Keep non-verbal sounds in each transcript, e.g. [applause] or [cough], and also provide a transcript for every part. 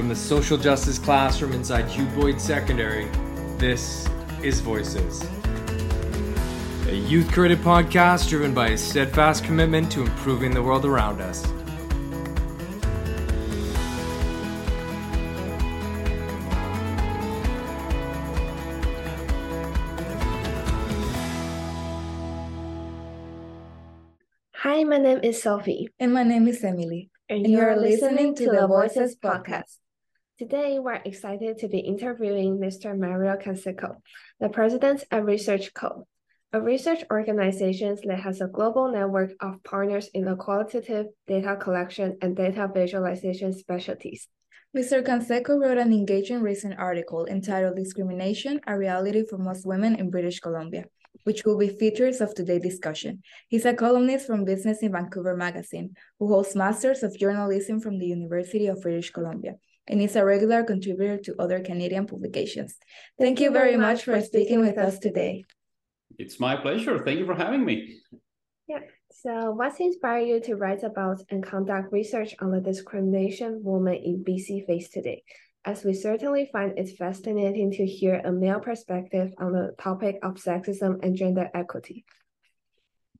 From the social justice classroom inside Hugh Boyd Secondary, this is Voices. A youth created podcast driven by a steadfast commitment to improving the world around us. Hi, my name is Sophie. And my name is Emily. And, And you're listening to the Voices podcast. Today, we're excited to be interviewing Mr. Mario Canseco, the president of Research Co., a research organization that has a global network of partners in the qualitative data collection and data visualization specialties. Mr. Canseco wrote an engaging recent article entitled Discrimination, a Reality for Most Women in British Columbia, which will be features of today's discussion. He's a columnist from Business in Vancouver magazine, who holds Masters of Journalism from the University of British Columbia, and is a regular contributor to other Canadian publications. Thank you very much for speaking with us today. It's my pleasure. Thank you for having me. Yeah. So, what inspired you to write about and conduct research on the discrimination women in BC face today? As we certainly find it fascinating to hear a male perspective on the topic of sexism and gender equity.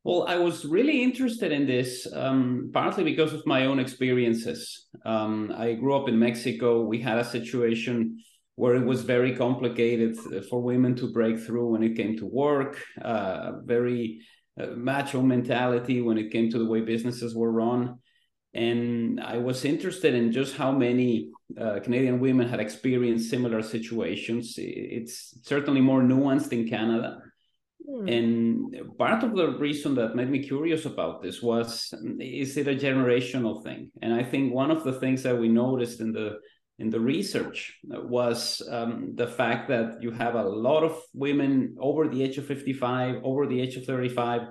Well, I was really interested in this um, partly because of my own experiences. Um, I grew up in Mexico. We had a situation where it was very complicated for women to break through when it came to work, uh, very uh, macho mentality when it came to the way businesses were run. And I was interested in just how many uh, Canadian women had experienced similar situations. It's certainly more nuanced in Canada. Hmm. And part of the reason that made me curious about this was is it a generational thing? And I think one of the things that we noticed in the in the research was um, the fact that you have a lot of women over the age of 55, over the age of 35,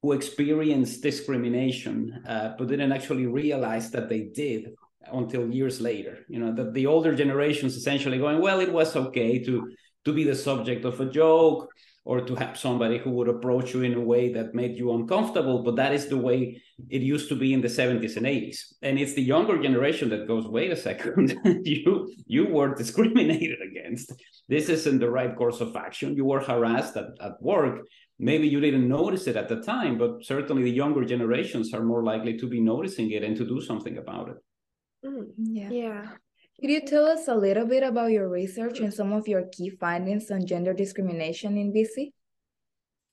who experienced discrimination, uh, but didn't actually realize that they did until years later. You know, that the older generations essentially going, well, it was okay to to be the subject of a joke or to have somebody who would approach you in a way that made you uncomfortable but that is the way it used to be in the 70s and 80s and it's the younger generation that goes wait a second [laughs] you you were discriminated against. This isn't the right course of action. You were harassed at, at work. Maybe you didn't notice it at the time but certainly the younger generations are more likely to be noticing it and to do something about it. Mm, Yeah. yeah. Could you tell us a little bit about your research and some of your key findings on gender discrimination in BC?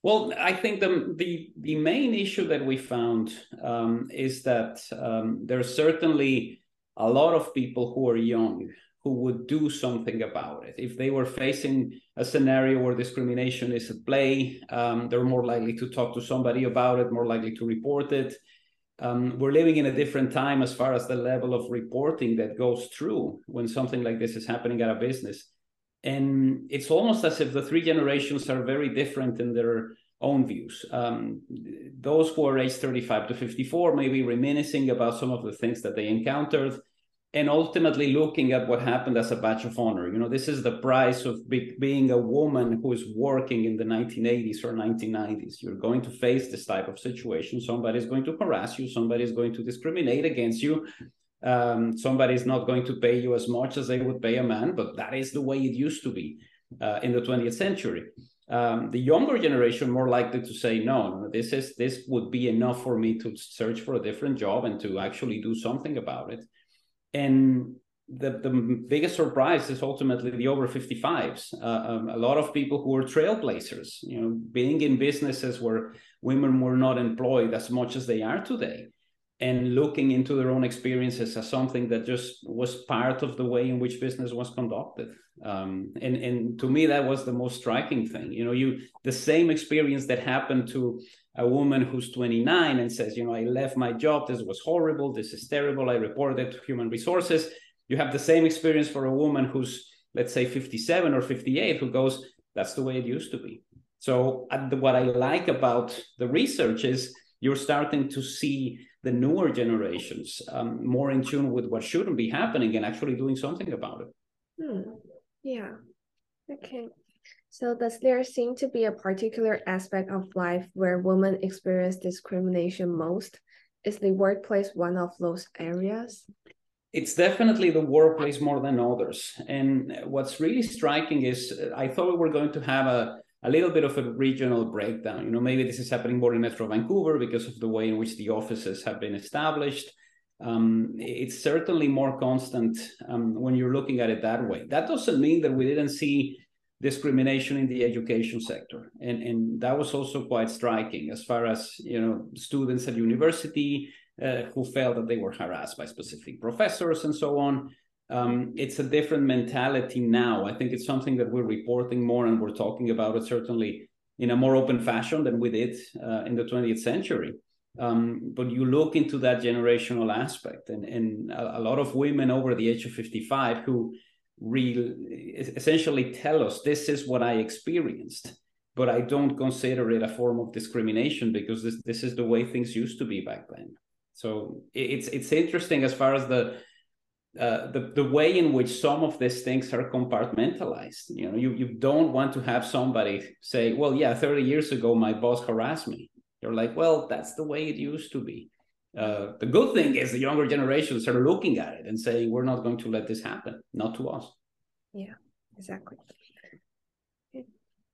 Well, I think the the, the main issue that we found um, is that um, there's certainly a lot of people who are young who would do something about it. If they were facing a scenario where discrimination is at play, um, they're more likely to talk to somebody about it, more likely to report it. Um, we're living in a different time as far as the level of reporting that goes through when something like this is happening at a business. And it's almost as if the three generations are very different in their own views. Um, those who are aged 35 to 54 may be reminiscing about some of the things that they encountered and ultimately looking at what happened as a badge of honor. You know, this is the price of be- being a woman who is working in the 1980s or 1990s. You're going to face this type of situation. Somebody is going to harass you, somebody is going to discriminate against you. Um, somebody is not going to pay you as much as they would pay a man, but that is the way it used to be uh, in the 20th century. Um, the younger generation more likely to say no, this is this would be enough for me to search for a different job and to actually do something about it and the, the biggest surprise is ultimately the over 55s. Uh, um, a lot of people who are trailblazers, you know, being in businesses where women were not employed as much as they are today, and looking into their own experiences as something that just was part of the way in which business was conducted. Um, and and to me, that was the most striking thing. You know, you the same experience that happened to a woman who's 29 and says, you know, I left my job. This was horrible. This is terrible. I reported to human resources. You have the same experience for a woman who's, let's say, 57 or 58, who goes, that's the way it used to be. So, uh, what I like about the research is you're starting to see the newer generations um, more in tune with what shouldn't be happening and actually doing something about it. Hmm. Yeah. Okay. So does there seem to be a particular aspect of life where women experience discrimination most? Is the workplace one of those areas? it's definitely the workplace more than others. And what's really striking is I thought we were going to have a, a little bit of a regional breakdown. You know, maybe this is happening more in Metro Vancouver because of the way in which the offices have been established. Um, it's certainly more constant um, when you're looking at it that way. That doesn't mean that we didn't see discrimination in the education sector, and and that was also quite striking as far as you know students at university uh, who felt that they were harassed by specific professors and so on. Um, it's a different mentality now. I think it's something that we're reporting more and we're talking about it certainly in a more open fashion than we did uh, in the 20th century. Um, but you look into that generational aspect, and, and a, a, lot of women over the age of 55 who real, essentially tell us this is what I experienced, but I don't consider it a form of discrimination because this, this is the way things used to be back then. So it's it's interesting as far as the uh, the the way in which some of these things are compartmentalized. You know, you you don't want to have somebody say, "Well, yeah, thirty years ago my boss harassed me." You're like, "Well, that's the way it used to be." Uh, the good thing is the younger generations are looking at it and saying, "We're not going to let this happen, not to us." Yeah, exactly.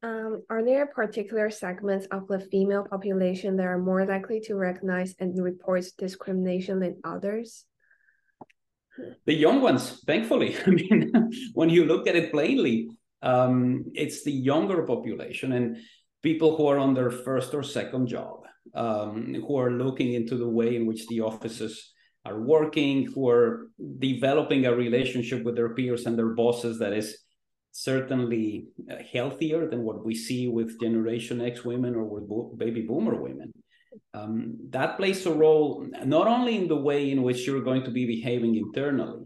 Um, are there particular segments of the female population that are more likely to recognize and report discrimination than others? The young ones, thankfully. [laughs] I mean, when you look at it plainly, um, it's the younger population and people who are on their first or second job, um, who are looking into the way in which the offices are working, who are developing a relationship with their peers and their bosses that is certainly uh, healthier than what we see with Generation X women or with bo- baby boomer women. Um, that plays a role not only in the way in which you're going to be behaving internally.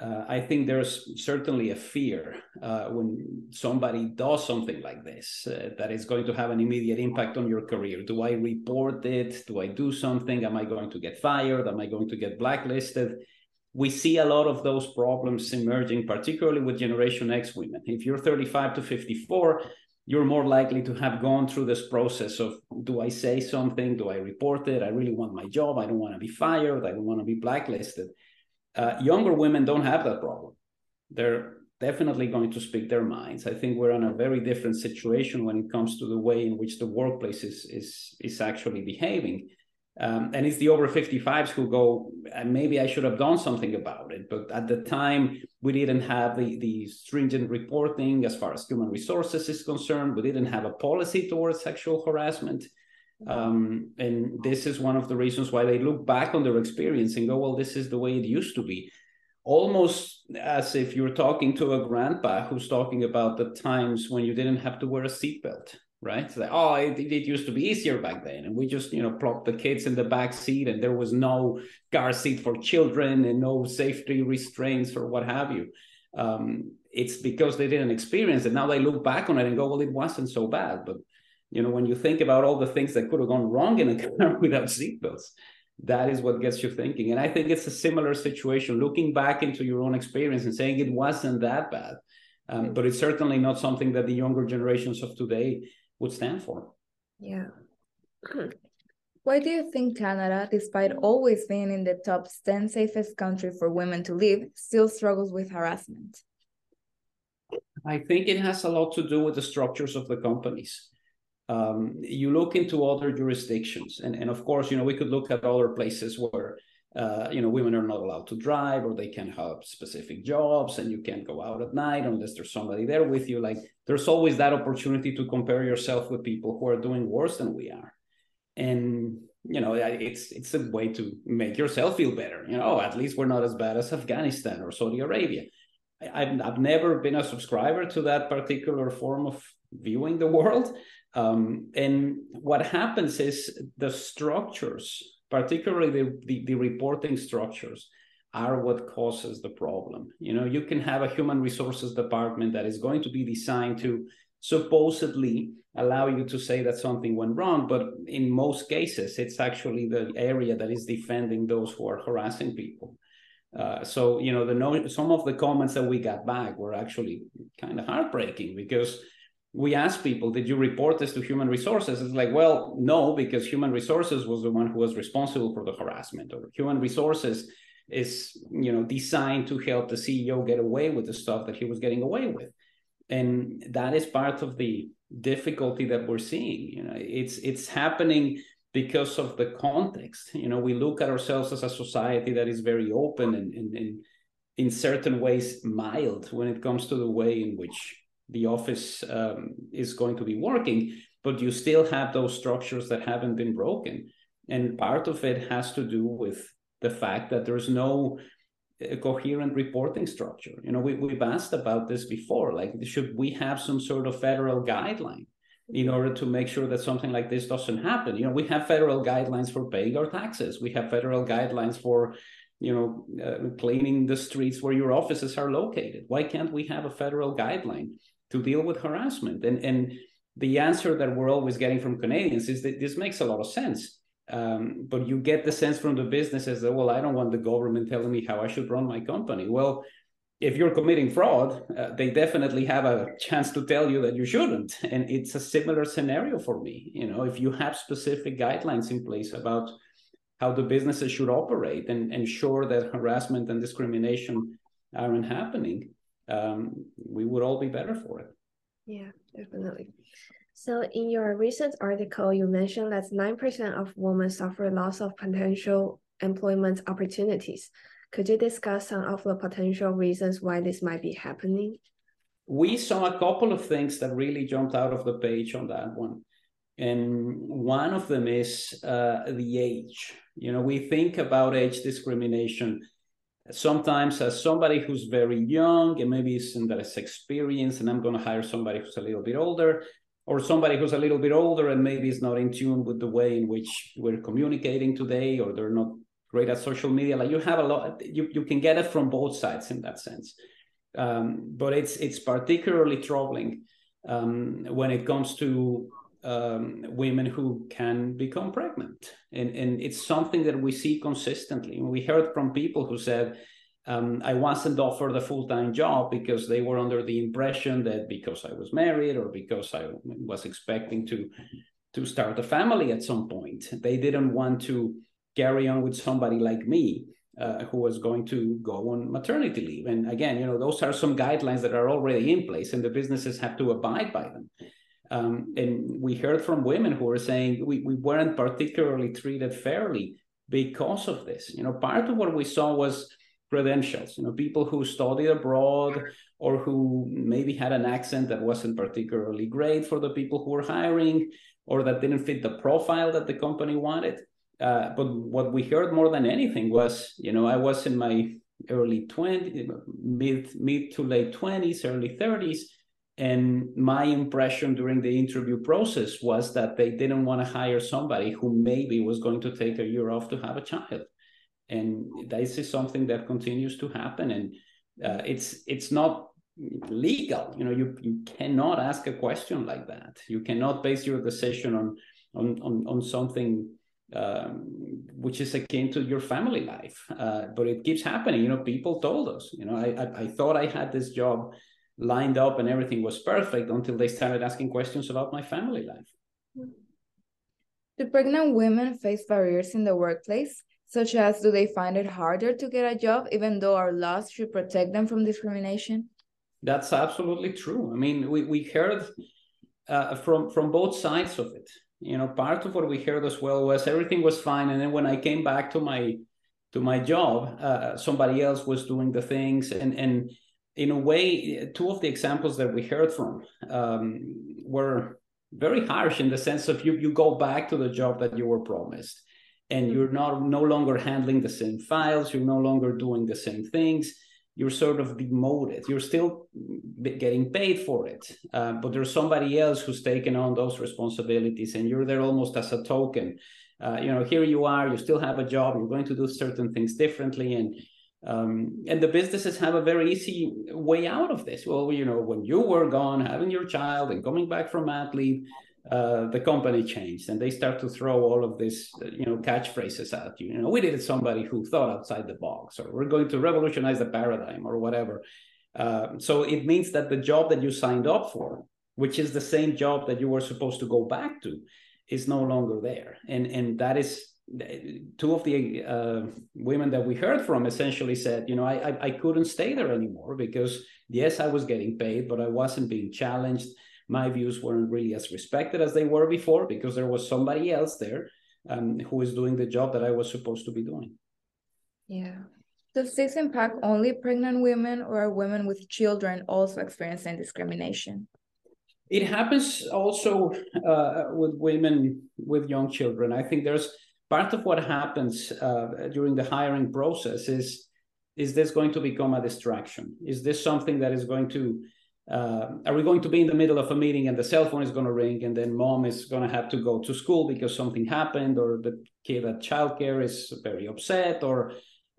Uh, I think there's certainly a fear uh, when somebody does something like this uh, that is going to have an immediate impact on your career. Do I report it? Do I do something? Am I going to get fired? Am I going to get blacklisted? we see a lot of those problems emerging, particularly with Generation X women. If you're 35 to 54, you're more likely to have gone through this process of do I say something? Do I report it? I really want my job. I don't want to be fired. I don't want to be blacklisted. Uh, younger women don't have that problem. They're definitely going to speak their minds. I think we're in a very different situation when it comes to the way in which the workplace is, is, is actually behaving. Um, and it's the over 55s who go, maybe I should have done something about it. But at the time, we didn't have the, the stringent reporting as far as human resources is concerned. We didn't have a policy towards sexual harassment. Um, and this is one of the reasons why they look back on their experience and go, well, this is the way it used to be. Almost as if you're talking to a grandpa who's talking about the times when you didn't have to wear a seatbelt right? So like, oh, it, it used to be easier back then, and we just you know plopped the kids in the back seat, and there was no car seat for children and no safety restraints or what have you. Um, it's because they didn't experience it. Now they look back on it and go, well, it wasn't so bad. But you know, when you think about all the things that could have gone wrong in a [laughs] car without seatbelts, that is what gets you thinking. And I think it's a similar situation. Looking back into your own experience and saying it wasn't that bad. Um, but it's certainly not something that the younger generations of today would stand for. Yeah. [clears throat] Why do you think Canada, despite always being in the top 10 safest country for women to live, still struggles with harassment? I think it has a lot to do with the structures of the companies. Um, you look into other jurisdictions, and, and of course, you know, we could look at other places where uh, you know, women are not allowed to drive or they can have specific jobs and you can't go out at night unless there's somebody there with you. Like there's always that opportunity to compare yourself with people who are doing worse than we are. And you know, it's it's a way to make yourself feel better. You know, at least we're not as bad as Afghanistan or Saudi Arabia. I've, I've never been a subscriber to that particular form of viewing the world. Um, and what happens is the structures particularly the, the, the, reporting structures are what causes the problem. You know you can have a human resources department that is going to be designed to supposedly allow you to say that something went wrong but in most cases it's actually the area that is defending those who are harassing people. Uh, so you know the no, some of the comments that we got back were actually kind of heartbreaking because we ask people, did you report this to human resources? It's like, well, no, because human resources was the one who was responsible for the harassment, or human resources is you know designed to help the ceo get away with the stuff that he was getting away with. And that is part of the difficulty that we're seeing you know. It's it's happening because of the context. You know we look at ourselves as a society that is very open and, and, and in certain ways mild when it comes to the way in which the office um, is going to be working but you still have those structures that haven't been broken. And part of it has to do with the fact that there's no uh, coherent reporting structure. You know we, we've asked about this before like should we have some sort of federal guideline in order to make sure that something like this doesn't happen? You know we have federal guidelines for paying our taxes. We have federal guidelines for you know uh, cleaning the streets where your offices are located. Why can't we have a federal guideline to deal with harassment and and the answer that we're always getting from canadians is that this makes a lot of sense um, but you get the sense from the businesses that, well, I don't want the government telling me how I should run my company. Well, if you're committing fraud, uh, they definitely have a chance to tell you that you shouldn't. And it's a similar scenario for me. You know, if you have specific guidelines in place about how the businesses should operate and ensure that harassment and discrimination aren't happening, um, we would all be better for it. Yeah, definitely. So in your recent article, you mentioned that 9% of women suffer loss of potential employment opportunities. Could you discuss some of the potential reasons why this might be happening? We saw a couple of things that really jumped out of the page on that one. And one of them is uh, the age. You know, we think about age discrimination sometimes as somebody who's very young and maybe isn't as experienced, and I'm going to hire somebody who's a little bit older or somebody who's a little bit older and maybe is not in tune with the way in which we're communicating today or they're not great at social media. Like you have a lot you, you can get it from both sides in that sense. Um, but it's it's particularly troubling um, when it comes to um, women who can become pregnant and and it's something that we see consistently we heard from people who said um, I wasn't offered a full time job because they were under the impression that because I was married or because I was expecting to to start a family at some point, they didn't want to carry on with somebody like me uh, who was going to go on maternity leave. And again, you know, those are some guidelines that are already in place, and the businesses have to abide by them. Um, and we heard from women who were saying we, we weren't particularly treated fairly because of this. You know, part of what we saw was credentials you know people who studied abroad or who maybe had an accent that wasn't particularly great for the people who were hiring or that didn't fit the profile that the company wanted uh, but what we heard more than anything was you know i was in my early 20 mid mid to late 20s early 30s and my impression during the interview process was that they didn't want to hire somebody who maybe was going to take a year off to have a child. And this is something that continues to happen. And uh, it's it's not legal. You know you you cannot ask a question like that. You cannot base your decision on on on, on something um, which is akin to your family life. Uh, but it keeps happening. You know people told us you know I, I, I thought i had this job lined up and everything was perfect until they started asking questions about my family life do pregnant women face barriers in the workplace such as do they find it harder to get a job even though our laws should protect them from discrimination? That's absolutely true. I mean, we, we heard uh, from from both sides of it. You know, part of what we heard as well was everything was fine, and then when I came back to my to my job, uh, somebody else was doing the things, and and in a way, two of the examples that we heard from um, were very harsh in the sense of you you go back to the job that you were promised and mm-hmm. you're not no longer handling the same files you're no longer doing the same things you're sort of demoted you're still getting paid for it uh, but there's somebody else who's taken on those responsibilities and you're there almost as a token uh, you know here you are you still have a job you're going to do certain things differently and um, and the businesses have a very easy way out of this. Well you know when you were gone having your child and coming back from mat leave uh, the company changed and they start to throw all of these uh, you know catchphrases at you. You know we needed somebody who thought outside the box or we're going to revolutionize the paradigm or whatever. Uh, so it means that the job that you signed up for which is the same job that you were supposed to go back to is no longer there. And and that is two of the uh, women that we heard from essentially said, you know, I, I, I couldn't stay there anymore because yes, I was getting paid, but I wasn't being challenged. My views weren't really as respected as they were before because there was somebody else there um, who was doing the job that I was supposed to be doing. Yeah. Does this impact only pregnant women or are women with children also experiencing discrimination? It happens also uh, with women with young children. I think there's part of what happens uh, during the hiring process is is this going to become a distraction? Is this something that is going to uh, are we going to be in the middle of a meeting and the cell phone is going to ring and then mom is going to have to go to school because something happened or the kid at childcare is very upset or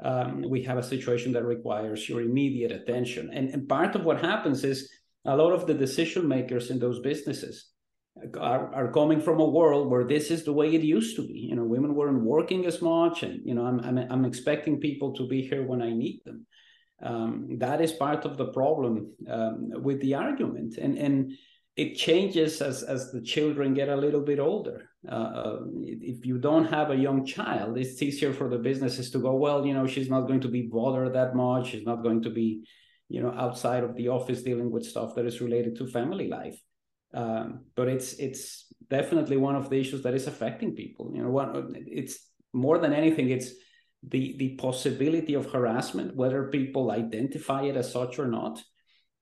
um, we have a situation that requires your immediate attention and, and part of what happens is a lot of the decision makers in those businesses are, are coming from a world where this is the way it used to be. You know, women weren't working as much, and you know, I'm I'm, I'm expecting people to be here when I need them. Um, that is part of the problem um, with the argument, and and it changes as as the children get a little bit older. Uh, uh if you don't have a young child, it's easier for the businesses to go. Well, you know, she's not going to be bothered that much. She's not going to be, you know, outside of the office dealing with stuff that is related to family life um, but it's it's definitely one of the issues that is affecting people. You know, one it's more than anything, it's the the possibility of harassment, whether people identify it as such or not,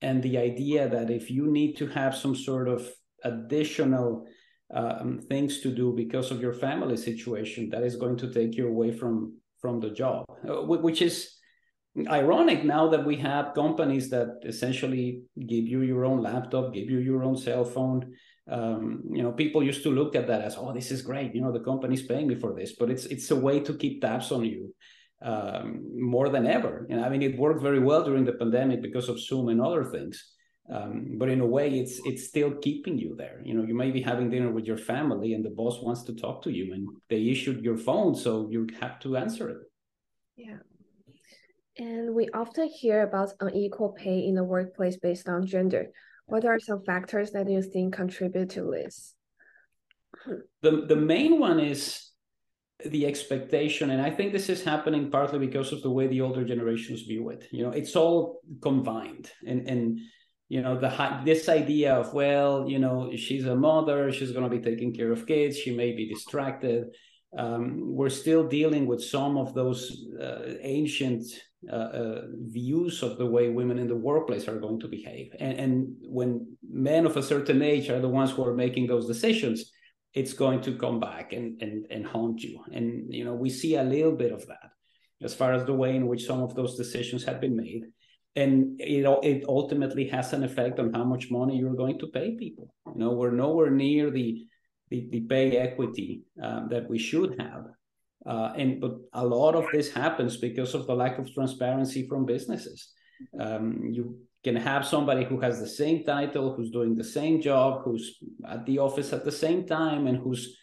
and the idea that if you need to have some sort of additional um, things to do because of your family situation, that is going to take you away from from the job, uh, which is ironic now that we have companies that essentially give you your own laptop, give you your own cell phone. Um, you know, people used to look at that as, oh, this is great. You know, the company's paying me for this, but it's it's a way to keep tabs on you um, more than ever. And I mean, it worked very well during the pandemic because of Zoom and other things. Um, but in a way, it's it's still keeping you there. You know, you may be having dinner with your family, and the boss wants to talk to you, and they issued your phone, so you have to answer it. Yeah. And we often hear about unequal pay in the workplace based on gender. What are some factors that you think contribute to this? The, the main one is the expectation, and I think this is happening partly because of the way the older generations view it. You know, it's all combined, and and you know the this idea of well, you know, she's a mother, she's going to be taking care of kids, she may be distracted. Um, we're still dealing with some of those uh, ancient uh, uh, views of the way women in the workplace are going to behave. And, and when men of a certain age are the ones who are making those decisions, it's going to come back and, and, and haunt you. And, you know, we see a little bit of that as far as the way in which some of those decisions have been made. And it, it ultimately has an effect on how much money you're going to pay people. You know, we're nowhere near the, the, the pay equity um, that we should have. Uh, and but a lot of this happens because of the lack of transparency from businesses. Um, you can have somebody who has the same title, who's doing the same job, who's at the office at the same time, and who's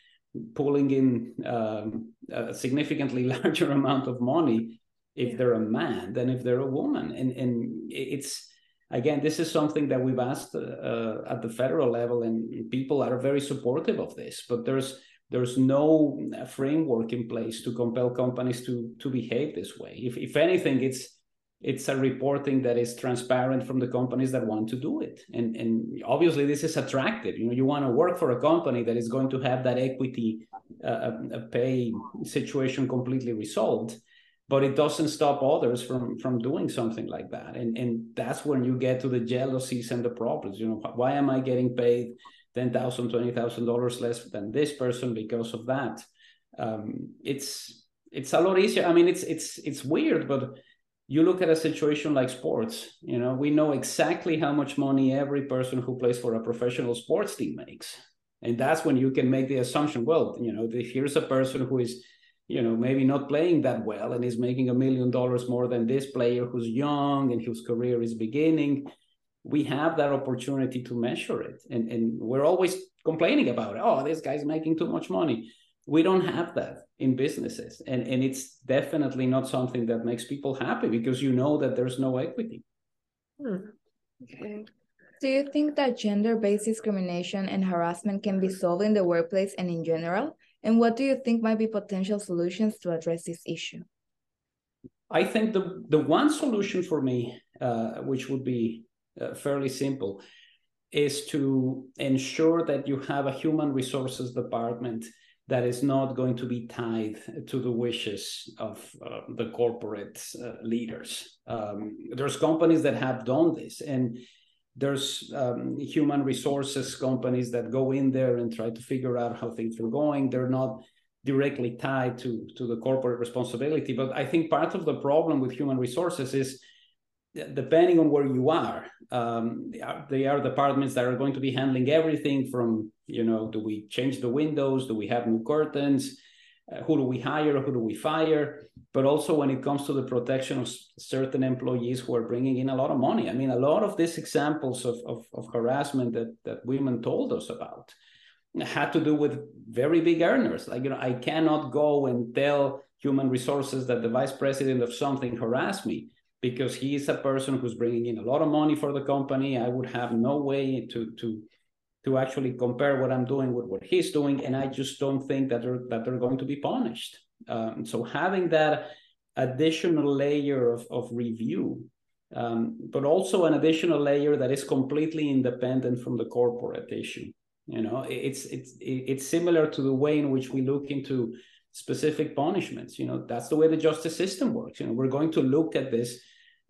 pulling in um, a significantly [laughs] larger amount of money if yeah. they're a man than if they're a woman. And and it's again, this is something that we've asked uh, at the federal level, and people are very supportive of this. But there's there's no uh, framework in place to compel companies to to behave this way. If if anything, it's it's a reporting that is transparent from the companies that want to do it. And and obviously this is attractive. You know you want to work for a company that is going to have that equity uh, pay situation completely resolved but it doesn't stop others from from doing something like that. And and that's when you get to the jealousies and the problems. You know why am i getting paid ten thousand, twenty thousand dollars less than this person because of that. Um, it's it's a lot easier. I mean, it's it's it's weird, but you look at a situation like sports. You know, we know exactly how much money every person who plays for a professional sports team makes, and that's when you can make the assumption. Well, you know, here's a person who is you know maybe not playing that well and is making a million dollars more than this player who's young and whose career is beginning we have that opportunity to measure it and, and we're always complaining about it. oh this guy's making too much money we don't have that in businesses and, and it's definitely not something that makes people happy because you know that there's no equity hmm. okay Do you think that gender based discrimination and harassment can be solved in the workplace and in general? And what do you think might be potential solutions to address this issue? I think the, the one solution for me, uh, which would be uh, fairly simple, is to ensure that you have a human resources department that is not going to be tied to the wishes of uh, the corporate uh, leaders. Um, there's companies that have done this, and there's um, human resources companies that go in there and try to figure out how things are going. They're not directly tied to to the corporate responsibility, but I think part of the problem with human resources is depending on where you are, um, they, are, they are departments that are going to be handling everything from, you know, do we change the windows? Do we have new curtains? Uh, who do we hire? Who do we fire? But also when it comes to the protection of certain employees who are bringing in a lot of money. I mean, a lot of these examples of, of, of harassment that, that women told us about had to do with very big earners. Like, you know, I cannot go and tell human resources that the vice president of something harassed me because he is a person who's bringing in a lot of money for the company. I would have no way to to to actually compare what I'm doing with what he's doing, and I just don't think that they're that they're going to be punished. Um, so having that additional layer of of review, um, but also an additional layer that is completely independent from the corporate issue. You know, it's it's it's similar to the way in which we look into specific punishments. You know, that's the way the justice system works. You know, we're going to look at this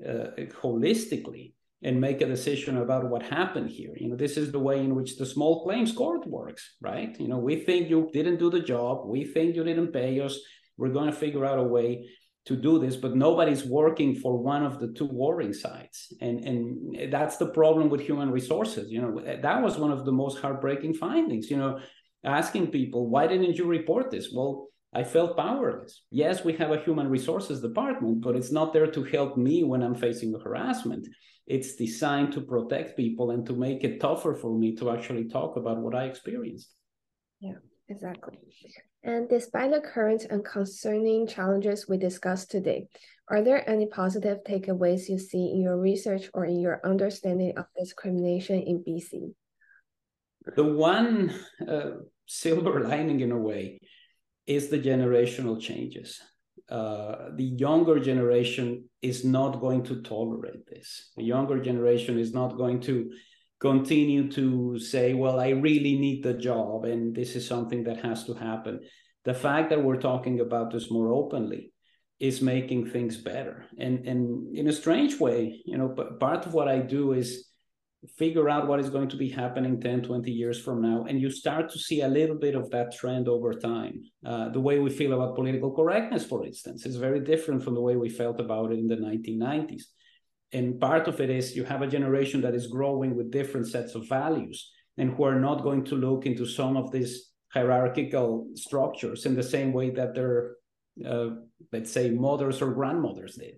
uh, holistically and make a decision about what happened here. You know, this is the way in which the small claims court works, right? You know, we think you didn't do the job, we think you didn't pay us. We're going to figure out a way to do this, but nobody's working for one of the two warring sides, and and that's the problem with human resources. You know, that was one of the most heartbreaking findings. You know, asking people why didn't you report this? Well I felt powerless. Yes, we have a human resources department, but it's not there to help me when I'm facing harassment. It's designed to protect people and to make it tougher for me to actually talk about what I experienced. Yeah, exactly. And despite the current and concerning challenges we discussed today, are there any positive takeaways you see in your research or in your understanding of discrimination in BC? The one uh, silver [laughs] lining, in a way, is the generational changes. Uh, the younger generation is not going to tolerate this. The younger generation is not going to continue to say, well, I really need the job and this is something that has to happen. The fact that we're talking about this more openly is making things better. And, and in a strange way, you know, but part of what I do is figure out what is going to be happening 10 20 years from now and you start to see a little bit of that trend over time. Uh, the way we feel about political correctness for instance is very different from the way we felt about it in the 1990s and part of it is you have a generation that is growing with different sets of values and who are not going to look into some of these hierarchical structures in the same way that their uh, let's say mothers or grandmothers did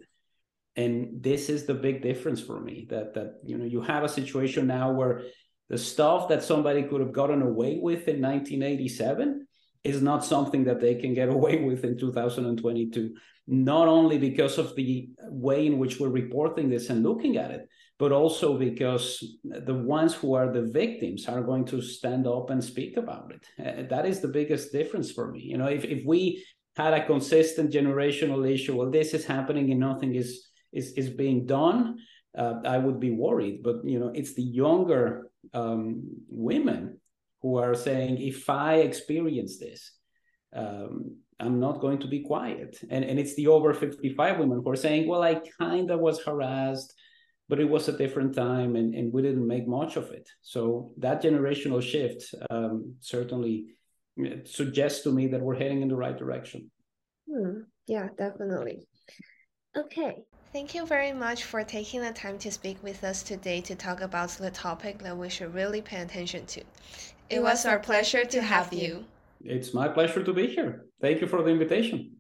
and this is the big difference for me that that you know you have a situation now where the stuff that somebody could have gotten away with in 1987 is not something that they can get [laughs] away with in 2022 not only because of the way in which we're reporting this and looking at it but also because the ones who are the victims are going to stand up and speak about it. Uh, that is the biggest difference for me. You know if, if we had a consistent generational issue well this is happening and nothing is is is being done, uh, I would be worried. But you know, it's the younger um, women who are saying, if I experience this, um, I'm not going to be quiet. And and it's the over 55 women who are saying, well, I kind of was harassed, but it was a different time and, and we didn't make much of it. So that generational shift um, certainly suggests to me that we're heading in the right direction. Hmm. Yeah, definitely. Okay, Thank you very much for taking the time to speak with us today to talk about the topic that we should really pay attention to. It was our pleasure to have you. It's my pleasure to be here. Thank you for the invitation.